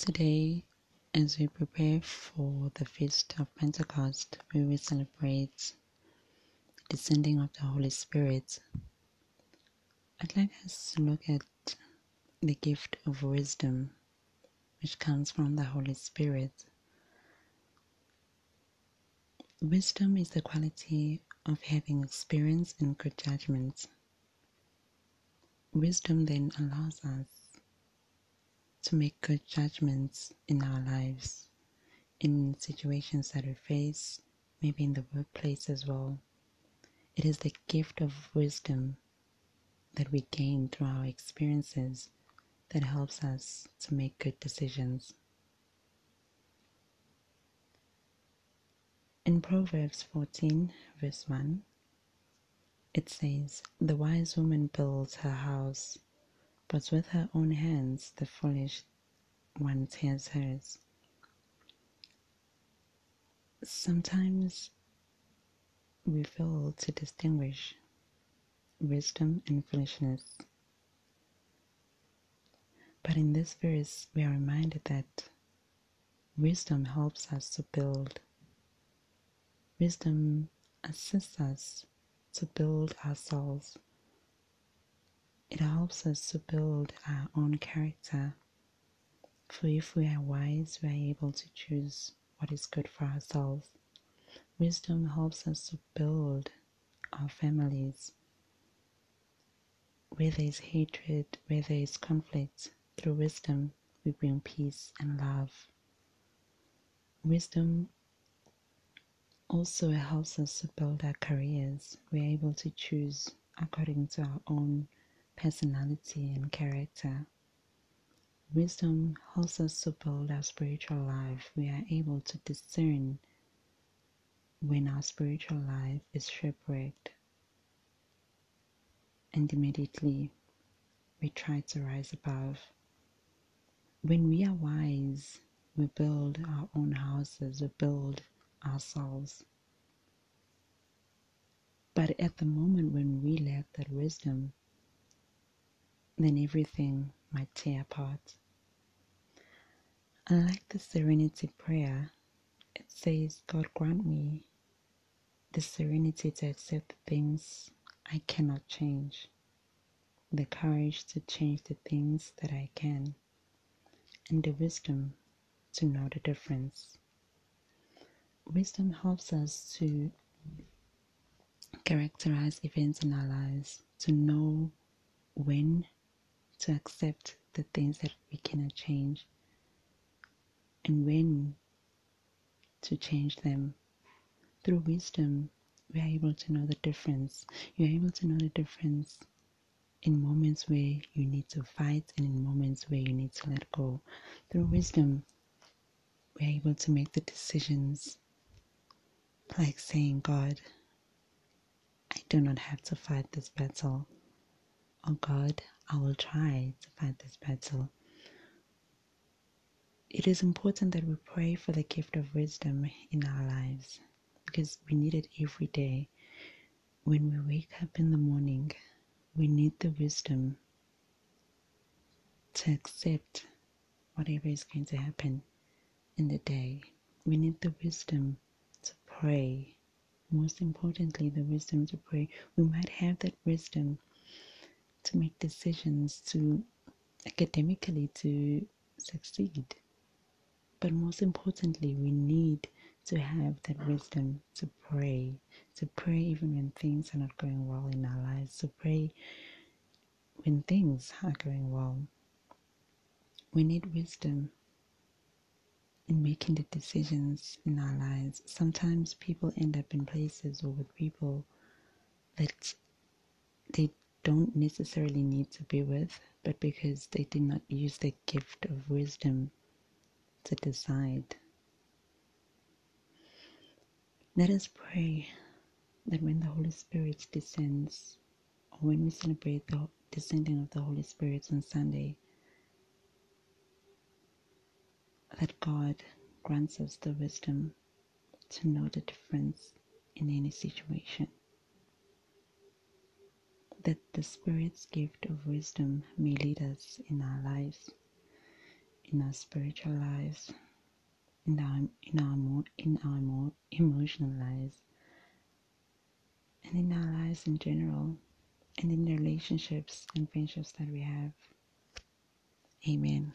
Today, as we prepare for the Feast of Pentecost, we will celebrate the descending of the Holy Spirit, I'd like us to look at the gift of wisdom which comes from the Holy Spirit. Wisdom is the quality of having experience and good judgment. Wisdom then allows us to make good judgments in our lives, in situations that we face, maybe in the workplace as well. It is the gift of wisdom that we gain through our experiences that helps us to make good decisions. In Proverbs 14, verse 1, it says, The wise woman builds her house, but with her own hands the foolish one tears hers. Sometimes we fail to distinguish wisdom and foolishness. But in this verse, we are reminded that wisdom helps us to build. Wisdom assists us to build ourselves. It helps us to build our own character. For if we are wise, we are able to choose what is good for ourselves. Wisdom helps us to build our families. Where there is hatred, where there is conflict, through wisdom we bring peace and love. Wisdom also helps us to build our careers. We are able to choose according to our own personality and character. Wisdom helps us to build our spiritual life. We are able to discern when our spiritual life is shipwrecked. And immediately we try to rise above. When we are wise, we build our own houses, we build ourselves. But at the moment when we lack that wisdom, then everything might tear apart. Unlike the serenity prayer, it says, God grant me the serenity to accept the things I cannot change, the courage to change the things that I can, and the wisdom to know the difference. Wisdom helps us to characterize events in our lives, to know when to accept the things that we cannot change and when to change them. Through wisdom, we are able to know the difference. You're able to know the difference in moments where you need to fight and in moments where you need to let go. Through wisdom, we are able to make the decisions like saying, God, I do not have to fight this battle. Oh God, I will try to fight this battle. It is important that we pray for the gift of wisdom in our lives because we need it every day. When we wake up in the morning, we need the wisdom to accept whatever is going to happen in the day. We need the wisdom to pray. Most importantly, the wisdom to pray. We might have that wisdom to make decisions to academically to succeed. But most importantly, we need to have that wisdom to pray, to pray even when things are not going well in our lives, to pray when things are going well. We need wisdom in making the decisions in our lives. Sometimes people end up in places or with people that they don't necessarily need to be with, but because they did not use the gift of wisdom to decide. Let us pray that when the Holy Spirit descends, or when we celebrate the descending of the Holy Spirit on Sunday, that God grants us the wisdom to know the difference in any situation that the Spirit's gift of wisdom may lead us in our lives. in our spiritual lives, in our in our more in our more emotional lives, and in our lives in general, and in the relationships and friendships that we have. Amen.